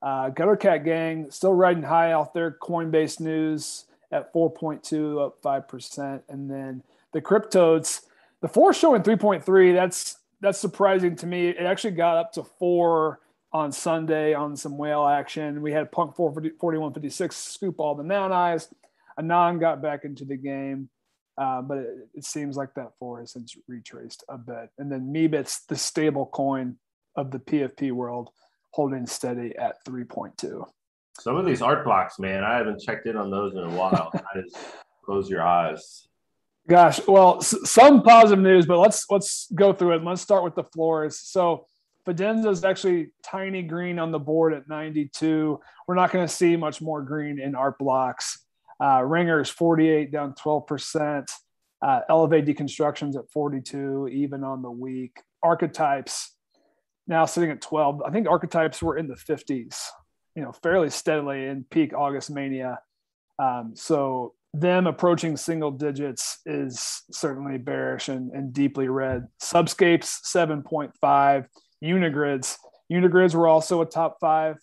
Uh, Gutter Cat Gang still riding high out there. Coinbase news at 4.2, up 5%. And then the CrypToadz, the four showing 3.3. That's that's surprising to me. It actually got up to four on Sunday on some whale action. We had Punk 4156 scoop all the noun eyes. Anon got back into the game, uh, but it, it, seems like that four has since retraced a bit. And then Meebits, the stable coin of the PFP world, holding steady at 3.2. Some of these art blocks, man, I haven't checked in on those in a while. (laughs) I just close your eyes. Gosh, well, s- some positive news, but let's let's go through it. Let's start with the floors. So Fidenza is actually tiny green on the board at 92. We're not going to see much more green in art blocks. Uh, Ringers 48 down 12%. Uh, Elevate deconstructions at 42, even on the week. Archetypes now sitting at 12. I think archetypes were in the 50s you know, fairly steadily in peak August mania. Um, so them approaching single digits is certainly bearish and, and deeply red. Subscapes 7.5, Unigrids. Unigrids were also a top five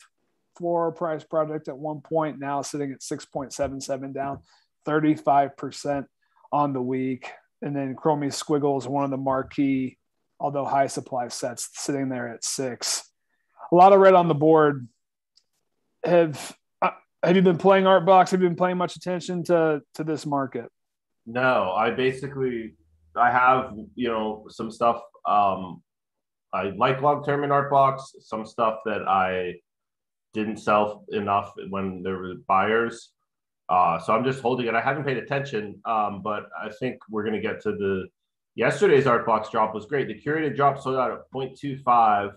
floor price project at one point, now sitting at 6.77 down 35% on the week. And then Chromie is one of the marquee, although high supply sets, sitting there at six. A lot of red on the board have uh, have you been playing art blocks? Have you been paying much attention to to this market? No i basically i have you know some stuff um i like long term in art blocks some stuff that i didn't sell enough when there were buyers. Uh so i'm just holding it. I haven't paid attention um but i think we're going to get to the yesterday's art blocks drop was great. The curated drop sold out at 0.25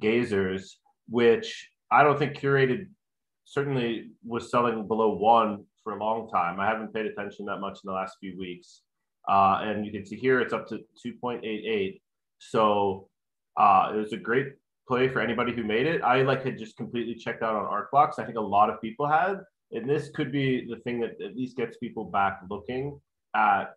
gazers which i don't think curated certainly was selling below one for a long time. I haven't paid attention that much in the last few weeks. Uh, and you can see here it's up to 2.88. So uh, it was a great play for anybody who made it. I like had just completely checked out on Blocks. I think a lot of people had. And this could be the thing that at least gets people back looking at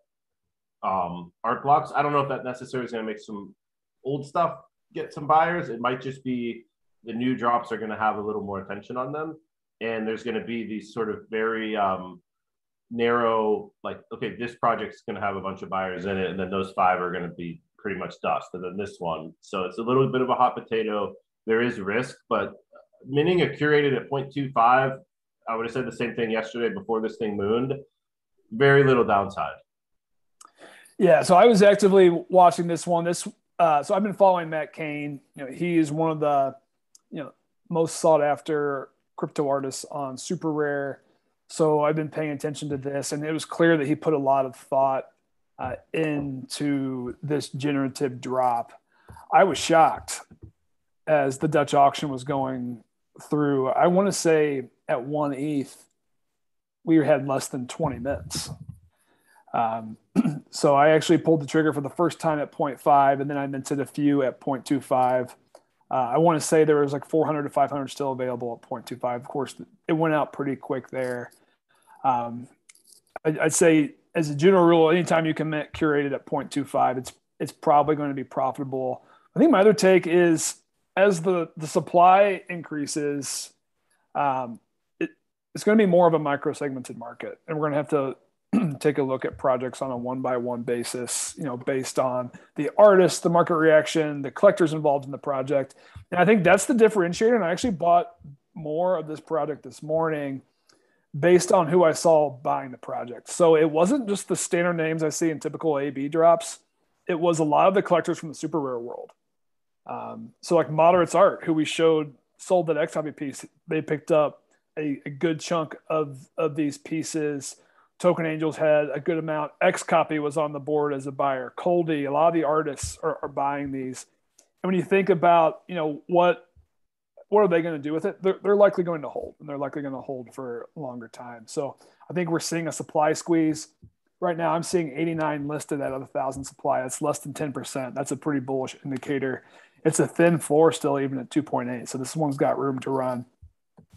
um, art blocks. I don't know if that necessarily is going to make some old stuff get some buyers. It might just be the new drops are going to have a little more attention on them and there's going to be these sort of very um, narrow like okay this project's going to have a bunch of buyers in it and then those five are going to be pretty much dust and then this one. So it's a little bit of a hot potato. There is risk but minting a curated at 0.25 i would have said the same thing yesterday before this thing mooned. Very little downside. Yeah so i was actively watching this one. This uh, so i've been following matt kane you know he is one of the you know most sought after crypto artists on SuperRare so I've been paying attention to this, and it was clear that he put a lot of thought uh, into this generative drop. I was shocked as the Dutch auction was going through. I want to say at one ETH, we had less than 20 minutes. Um, (clears throat) so I actually pulled the trigger for the first time at 0.5, and then I minted a few at 0.25. Uh, I want to say there was like 400 to 500 still available at 0.25. Of course, it went out pretty quick there. Um, I, would say as a general rule, anytime you commit curated at 0.25, it's it's probably going to be profitable. I think my other take is as the the supply increases, um, it, it's going to be more of a micro segmented market, and we're going to have to (clears throat) take a look at projects on a one by one basis, you know, based on the artist, the market reaction, the collectors involved in the project. And I think that's the differentiator. And I actually bought more of this project this morning based on who I saw buying the project. So it wasn't just the standard names I see in typical AB drops. It was a lot of the collectors from the SuperRare world. Um, so like Moderates Art, who we showed sold that XCOPY piece, they picked up a, a, good chunk of of these pieces. Token Angels had a good amount. XCOPY was on the board as a buyer. Coldie, a lot of the artists are, are buying these. And when you think about, you know, what what are they going to do with it? They're, they're likely going to hold, and they're likely going to hold for a longer time. So I think we're seeing a supply squeeze. Right now, I'm seeing 89 listed out of a thousand supply. That's less than 10%. That's a pretty bullish indicator. It's a thin floor still, even at 2.8. So this one's got room to run.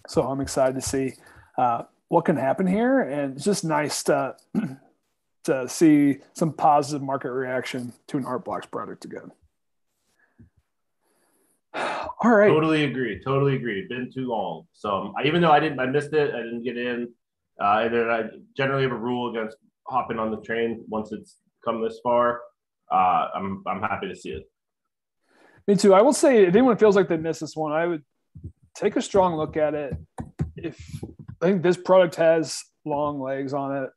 So I'm excited to see uh, what can happen here, and it's just nice to (clears throat) to see some positive market reaction to an Art Blocks product again. (sighs) All right. Totally agree. Totally agree. Been too long. So um, I, even though I didn't, I missed it. I didn't get in. Uh, and then I generally have a rule against hopping on the train once it's come this far. Uh, I'm I'm happy to see it. Me too. I will say, if anyone feels like they missed this one, I would take a strong look at it. If I think this product has long legs on it,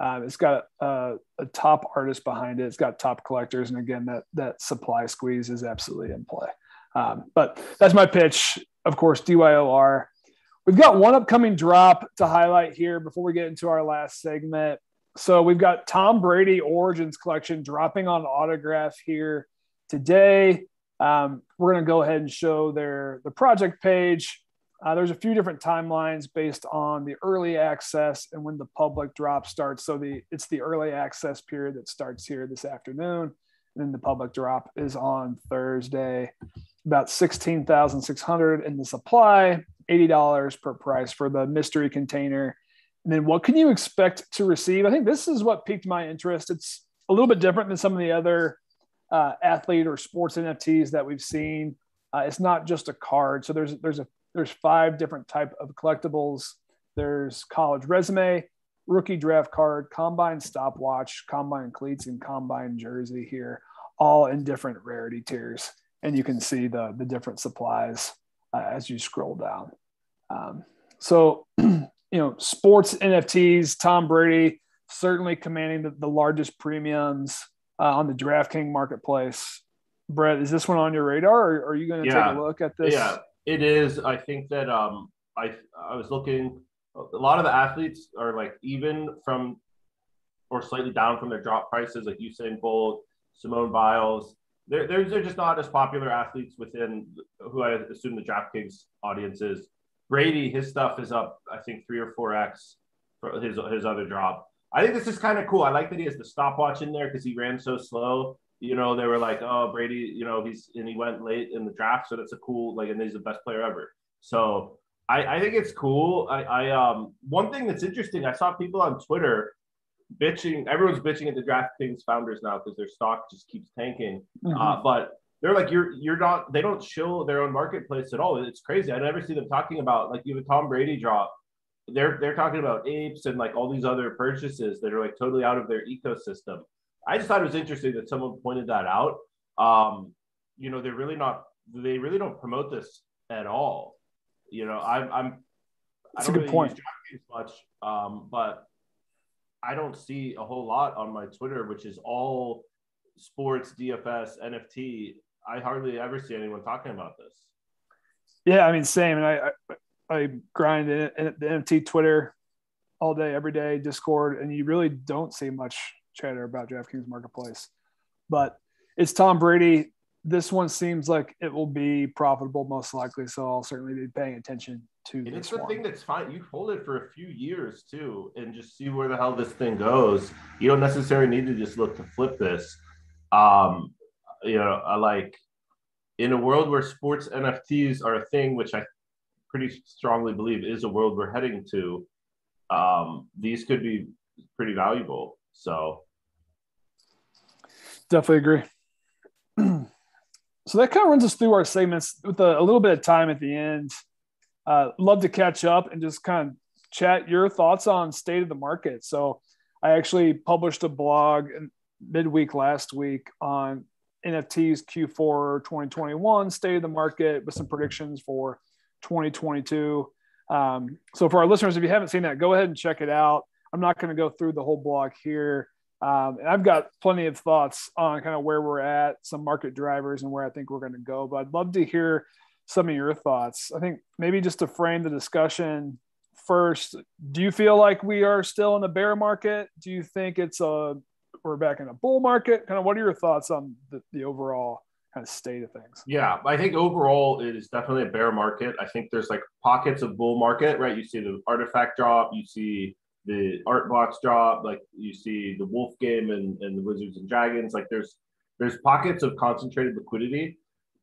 um, it's got a, a, top artist behind it. It's got top collectors, and again, that that supply squeeze is absolutely in play. Um, but that's my pitch. Of course, DYOR. We've got one upcoming drop to highlight here before we get into our last segment. So we've got Tom Brady Origins Collection dropping on autograph here today. Um, we're going to go ahead and show their the project page. Uh, there's a few different timelines based on the early access and when the public drop starts. So the it's the early access period that starts here this afternoon, and then the public drop is on Thursday about 16,600 in the supply, $80 per price for the mystery container. And then what can you expect to receive? I think this is what piqued my interest. It's a little bit different than some of the other uh, athlete or sports NFTs that we've seen. Uh, it's not just a card. So there's there's a there's five different type of collectibles. There's college resume, rookie draft card, combine stopwatch, combine cleats, and combine jersey here, all in different rarity tiers and you can see the, the different supplies uh, as you scroll down. Um, so, (clears throat) you know, sports NFTs, Tom Brady certainly commanding the, the largest premiums uh, on the DraftKings marketplace. Brett, is this one on your radar, or are you going to yeah. take a look at this? Yeah, it is. I think that um, I I was looking. A lot of the athletes are like even from or slightly down from their drop prices, like Usain Bolt, Simone Biles they're, they're, they're just not as popular athletes within who I assume the DraftKings audience is. Brady, his stuff is up, I think, three or four X for his, his other drop. I think this is kind of cool. I like that he has the stopwatch in there because he ran so slow. You know, they were like, oh, Brady, you know, he's and he went late in the draft. So that's a cool, like, and he's the best player ever. So I, I think it's cool. I, I um one thing that's interesting, I saw people on Twitter bitching. Everyone's bitching at the DraftKings founders now because their stock just keeps tanking. Mm-hmm. Uh, but they're like, you're you're not. They don't show their own marketplace at all. It's crazy. I never see them talking about like you even Tom Brady drop. they're they're talking about apes and like all these other purchases that are like totally out of their ecosystem. I just thought it was interesting that someone pointed that out. Um, you know, they're really not they really don't promote this at all. You know, I'm I'm That's I don't a good really point. use much, um, but I don't see a whole lot on my Twitter, which is all sports, DFS, NFT. I hardly ever see anyone talking about this. Yeah, I mean, same. And I I, I grind in, in the NFT Twitter all day, every day, Discord, and you really don't see much chatter about DraftKings Marketplace. But it's Tom Brady. This one seems like it will be profitable, most likely. So I'll certainly be paying attention to and it's the thing that's fine. You hold it for a few years too, and just see where the hell this thing goes. You don't necessarily need to just look to flip this. Um, you know, I like in a world where sports NFTs are a thing, which I pretty strongly believe is a world we're heading to. Um, these could be pretty valuable. So, definitely agree. (clears throat) so that kind of runs us through our segments with a, a little bit of time at the end. Uh, love to catch up and just kind of chat your thoughts on state of the market. So I actually published a blog midweek last week on NFTs Q4 2021 state of the market with some predictions for 2022. Um, so for our listeners, if you haven't seen that, go ahead and check it out. I'm not going to go through the whole blog here. Um, and I've got plenty of thoughts on kind of where we're at, some market drivers, and where I think we're going to go. But I'd love to hear some of your thoughts. I think maybe just to frame the discussion first, do you feel like we are still in the bear market? Do you think it's a we're back in a bull market? Kind of what are your thoughts on the, the overall kind of state of things? Yeah, I think overall it is definitely a bear market. I think there's like pockets of bull market, right? You see the artifact drop, you see the art blocks drop, like you see the wolf game and, and the wizards and dragons. Like there's there's pockets of concentrated liquidity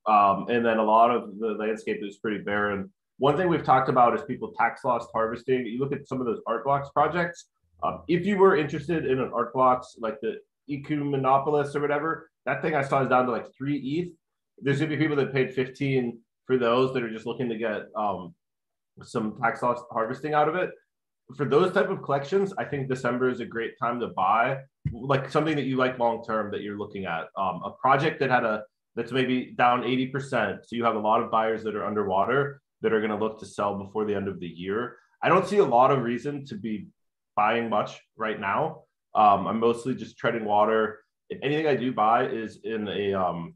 um, and then a lot of the landscape is pretty barren. One thing we've talked about is people tax loss harvesting. You look at some of those art blocks projects. Um, if you were interested in an art blocks like the Ecumenopolis or whatever, that thing I saw is down to like three ETH. There's gonna be people that paid 15 for those that are just looking to get um, some tax loss harvesting out of it. For those type of collections, I think December is a great time to buy, like something that you like long term that you're looking at. Um, a project that had a that's maybe down 80%. So you have a lot of buyers that are underwater that are going to look to sell before the end of the year. I don't see a lot of reason to be buying much right now. Um, I'm mostly just treading water. If anything I do buy is in a um,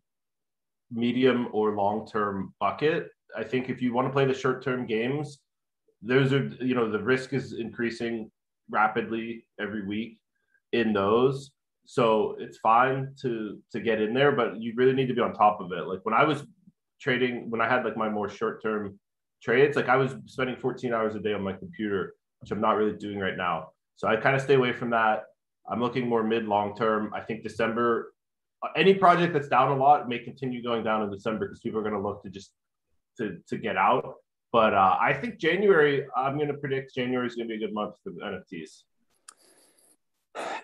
medium or long term bucket. I think if you want to play the short term games, those are, you know, the risk is increasing rapidly every week in those. So it's fine to to get in there, but you really need to be on top of it. Like when I was trading, when I had like my more short term trades, like I was spending 14 hours a day on my computer, which I'm not really doing right now. So I kind of stay away from that. I'm looking more mid long term. I think December, any project that's down a lot may continue going down in December because people are going to look to just to to get out. But uh, I think January, I'm going to predict January is going to be a good month for NFTs.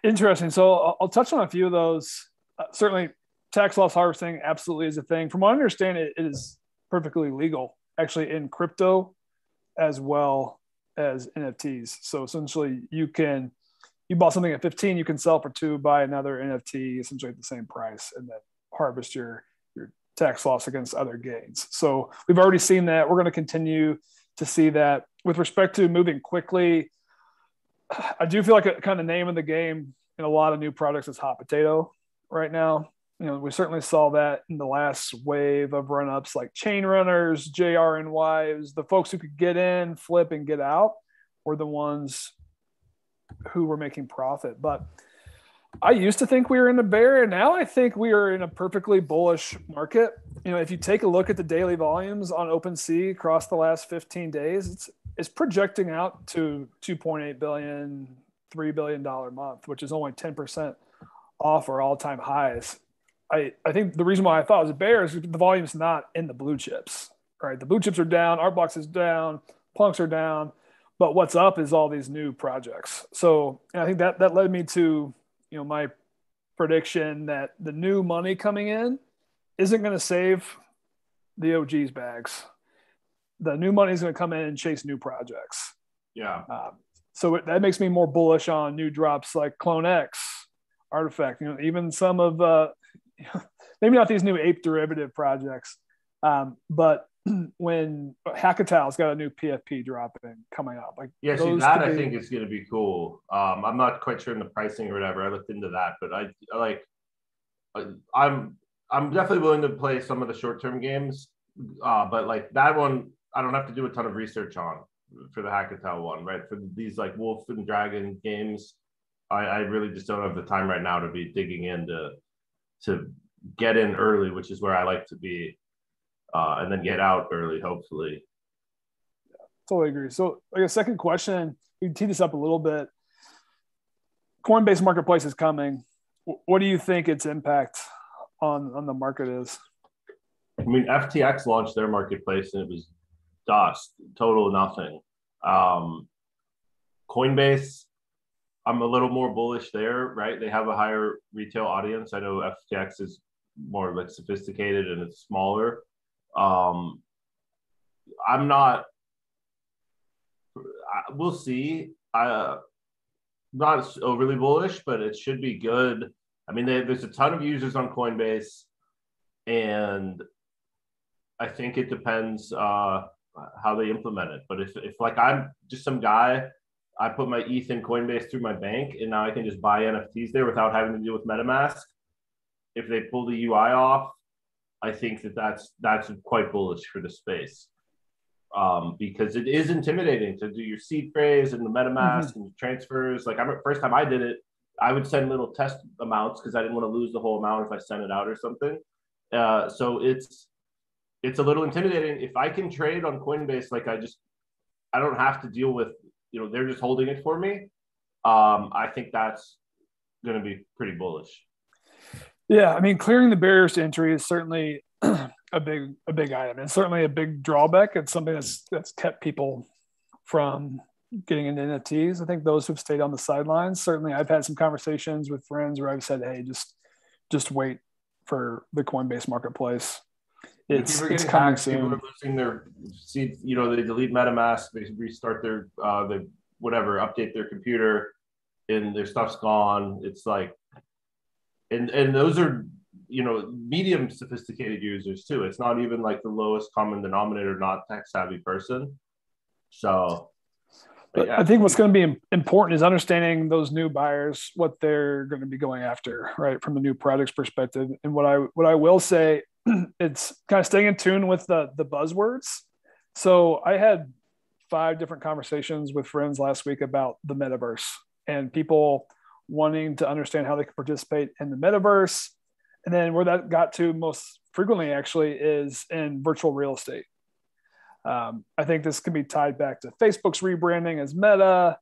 Interesting. So I'll, I'll touch on a few of those. Uh, certainly, tax loss harvesting absolutely is a thing. From what I understand, it, it is perfectly legal actually in crypto as well as NFTs. So essentially, you can you bought something at 15, you can sell for two, buy another NFT essentially at the same price, and then harvest your tax loss against other gains. So we've already seen that. We're going to continue to see that. With respect to moving quickly, I do feel like a kind of name of the game in a lot of new products is hot potato right now. You know, we certainly saw that in the last wave of run ups like chain runners, JRNY. the folks who could get in, flip, and get out were the ones who were making profit. But I used to think we were in a bear, and now I think we are in a perfectly bullish market. You know, if you take a look at the daily volumes on OpenSea across the last 15 days, it's is projecting out to 2.8 billion, $3 billion month, which is only 10% off our all-time highs. I, I think the reason why I thought it was a bear is the volume's not in the blue chips, right? The blue chips are down, Art Blocks is down, Punks are down, but what's up is all these new projects. So I think that that led me to, you know, my prediction that the new money coming in isn't going to save the OG's bags the new money is going to come in and chase new projects. Yeah. Um, so it, that makes me more bullish on new drops like Clone X, Artifact. You know, even some of uh, (laughs) maybe not these new ape derivative projects, um, but (clears throat) when Hackatao's got a new PFP dropping coming up, like yeah, see that I be... think is going to be cool. Um, I'm not quite sure in the pricing or whatever. I looked into that, but I, I like I'm I'm definitely willing to play some of the short term games, uh, but like that one, I don't have to do a ton of research on for the Hackatow one, right? For these like Wolf and Dragon games, I, I really just don't have the time right now to be digging into to get in early, which is where I like to be, uh, and then get out early, hopefully. Yeah, totally agree. So, like a second question, we tee this up a little bit. Coinbase Marketplace is coming. What do you think its impact on on the market is? I mean, FTX launched their marketplace and it was dust, total nothing. Um, Coinbase, I'm a little more bullish there, right? They have a higher retail audience. I know FTX is more like sophisticated and it's smaller. Um, I'm not. I, we'll see. I not overly bullish, but it should be good. I mean, they, there's a ton of users on Coinbase, and I think it depends uh, how they implement it. But if, if like I'm just some guy, I put my ETH in Coinbase through my bank, and now I can just buy NFTs there without having to deal with MetaMask. If they pull the UI off, I think that that's that's quite bullish for the space um, because it is intimidating to do your seed phrase and the MetaMask mm-hmm. and transfers. Like I remember first time I did it, I would send little test amounts because I didn't want to lose the whole amount if I sent it out or something. Uh, so it's it's a little intimidating. If I can trade on Coinbase, like I just I don't have to deal with you know they're just holding it for me. Um, I think that's going to be pretty bullish. Yeah, I mean, clearing the barriers to entry is certainly (clears throat) a big a big item, and certainly a big drawback. It's something that's that's kept people from getting into NFTs. I think those who've stayed on the sidelines, certainly I've had some conversations with friends where I've said, hey, just just wait for the Coinbase marketplace. It's, it's coming hacked, soon. People are losing their see, you know, they delete MetaMask, they restart their uh the whatever, update their computer, and their stuff's gone. It's like and and those are you know medium sophisticated users too. It's not even like the lowest common denominator, not tech savvy person. So but yeah. I think what's going to be important is understanding those new buyers, what they're going to be going after, right, from a new products perspective. And what I what I will say, (clears throat) it's kind of staying in tune with the the buzzwords. So I had five different conversations with friends last week about the metaverse and people wanting to understand how they can participate in the metaverse. And then where that got to most frequently actually is in virtual real estate um, I think this can be tied back to Facebook's rebranding as Meta,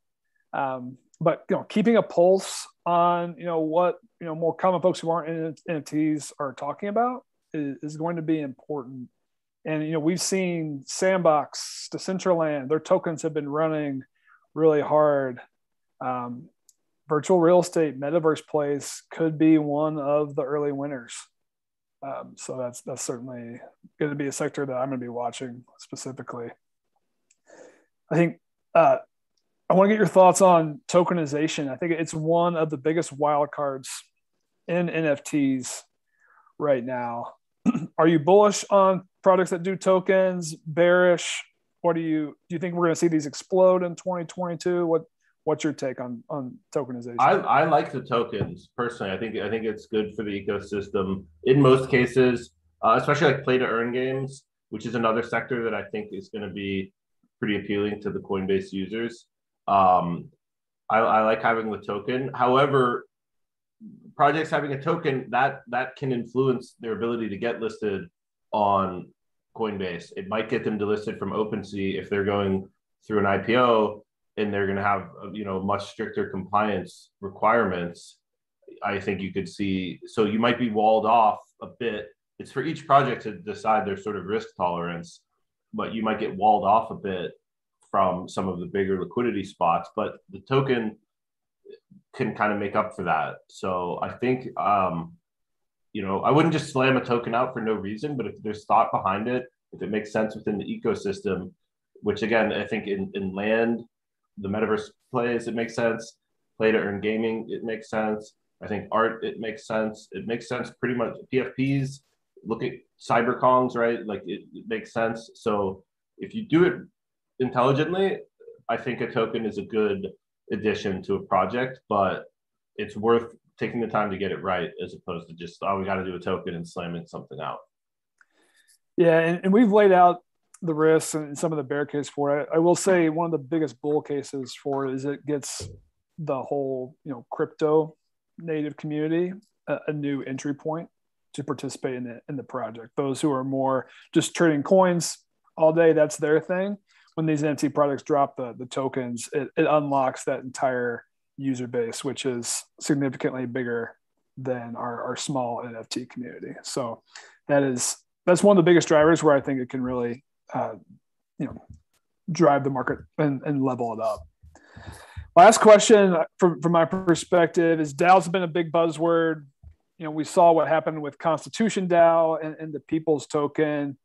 um, but you know, keeping a pulse on you know what you know more common folks who aren't in NFTs are talking about is, is going to be important. And you know, we've seen Sandbox, Decentraland, their tokens have been running really hard. Um, virtual real estate, metaverse plays could be one of the early winners. Um, so that's that's certainly going to be a sector that I'm going to be watching specifically. I think uh, I want to get your thoughts on tokenization. I think it's one of the biggest wild cards in NFTs right now. (clears throat) Are you bullish on products that do tokens? Bearish? What do you do? You think we're going to see these explode in 2022? What what's your take on on tokenization? I, I like the tokens personally. I think I think it's good for the ecosystem in most cases, uh, especially like play to earn games, which is another sector that I think is going to be pretty appealing to the Coinbase users. Um, I, I like having the token. However, projects having a token that that can influence their ability to get listed on Coinbase. It might get them delisted from OpenSea if they're going through an IPO and they're going to have uh, you know much stricter compliance requirements i think you could see so you might be walled off a bit. It's for each project to decide their sort of risk tolerance but you might get walled off a bit from some of the bigger liquidity spots but the token can kind of make up for that. So i think um you know i wouldn't just slam a token out for no reason but if there's thought behind it if it makes sense within the ecosystem which again i think in, in land the metaverse plays, it makes sense. Play to earn gaming, it makes sense. I think art, it makes sense. It makes sense pretty much. PFPs, look at CyberKongz, right? Like it, it makes sense. So if you do it intelligently, I think a token is a good addition to a project, but it's worth taking the time to get it right as opposed to just oh we got to do a token and slamming something out. Yeah, and, and we've laid out the risks and some of the bear case for it. I will say one of the biggest bull cases for it is it gets the whole you know crypto native community a, a new entry point to participate in the in the project. Those who are more just trading coins all day, that's their thing. When these NFT products drop the the tokens, it, it unlocks that entire user base, which is significantly bigger than our, our small NFT community. So that is that's one of the biggest drivers where I think it can really uh, you know drive the market and, and level it up. Last question from, from my perspective is DAO's been a big buzzword. You know, we saw what happened with Constitution DAO and, and the People's Token.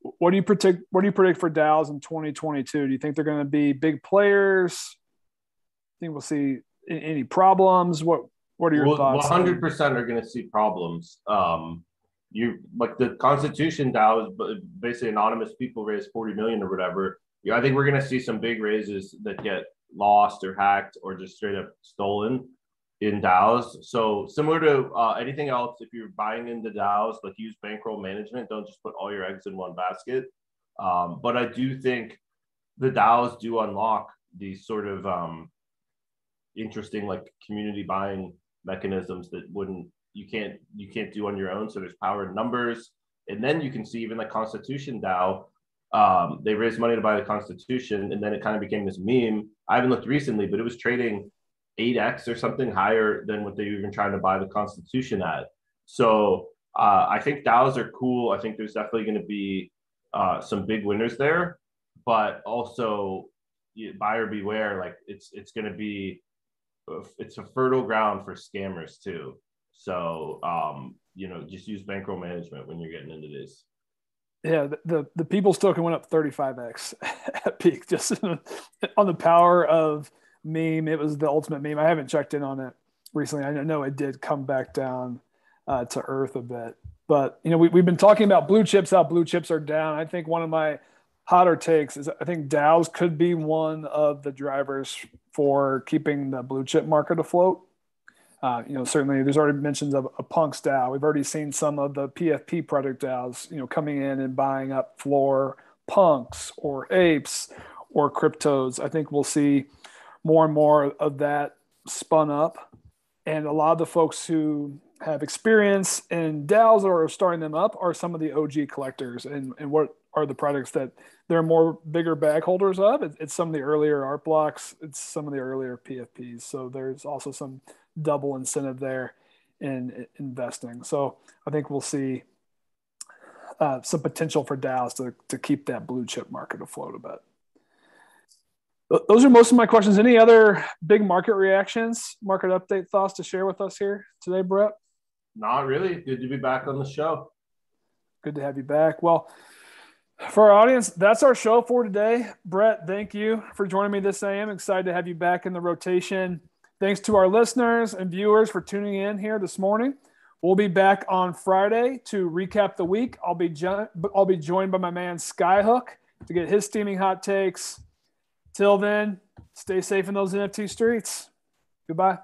What do you predict? What do you predict for DAOs in 2022? Do you think they're going to be big players? I think we'll see any problems? What What are your well, thoughts? One hundred percent are going to see problems. Um, you like the Constitution DAO is basically anonymous people raise forty million or whatever. Yeah, I think we're going to see some big raises that get lost or hacked or just straight up stolen in DAOs. So similar to uh, anything else, if you're buying into DAOs, like use bankroll management. Don't just put all your eggs in one basket. Um, but I do think the DAOs do unlock these sort of um, interesting like community buying mechanisms that wouldn't you can't you can't do on your own. So there's power in numbers, and then you can see even the Constitution DAO. Um, they raised money to buy the Constitution, and then it kind of became this meme. I haven't looked recently, but it was trading 8x or something higher than what they were even trying to buy the Constitution at. So uh, I think DAOs are cool. I think there's definitely going to be uh, some big winners there, but also buyer beware. Like it's it's going to be it's a fertile ground for scammers too. So um, you know, just use bankroll management when you're getting into this. Yeah, the the, the people's token went up 35x (laughs) at peak just (laughs) on the power of meme. It was the ultimate meme. I haven't checked in on it recently. I know it did come back down uh, to earth a bit, but you know, we, we've been talking about blue chips, how blue chips are down. I think one of my hotter takes is I think DAOs could be one of the drivers for keeping the blue chip market afloat. Uh, you know, certainly there's already mentions of a Punks DAO. We've already seen some of the PFP product DAOs, you know, coming in and buying up floor punks or apes or cryptos. I think we'll see more and more of that spun up. And a lot of the folks who have experience in DAOs or are starting them up are some of the OG collectors and, and what are the products that they're more bigger bag holders of. It's some of the earlier art blocks. It's some of the earlier PFPs. So there's also some double incentive there in investing. So I think we'll see uh, some potential for DAOs to, to keep that blue chip market afloat a bit. Those are most of my questions. Any other big market reactions, market update thoughts to share with us here today, Brett? Not really. Good to be back on the show. Good to have you back. Well, for our audience, that's our show for today. Brett, thank you for joining me this AM. Excited to have you back in the rotation. Thanks to our listeners and viewers for tuning in here this morning. We'll be back on Friday to recap the week. I'll be jo- I'll be joined by my man Skyhook to get his steaming hot takes. Till then, stay safe in those NFT streets. Goodbye.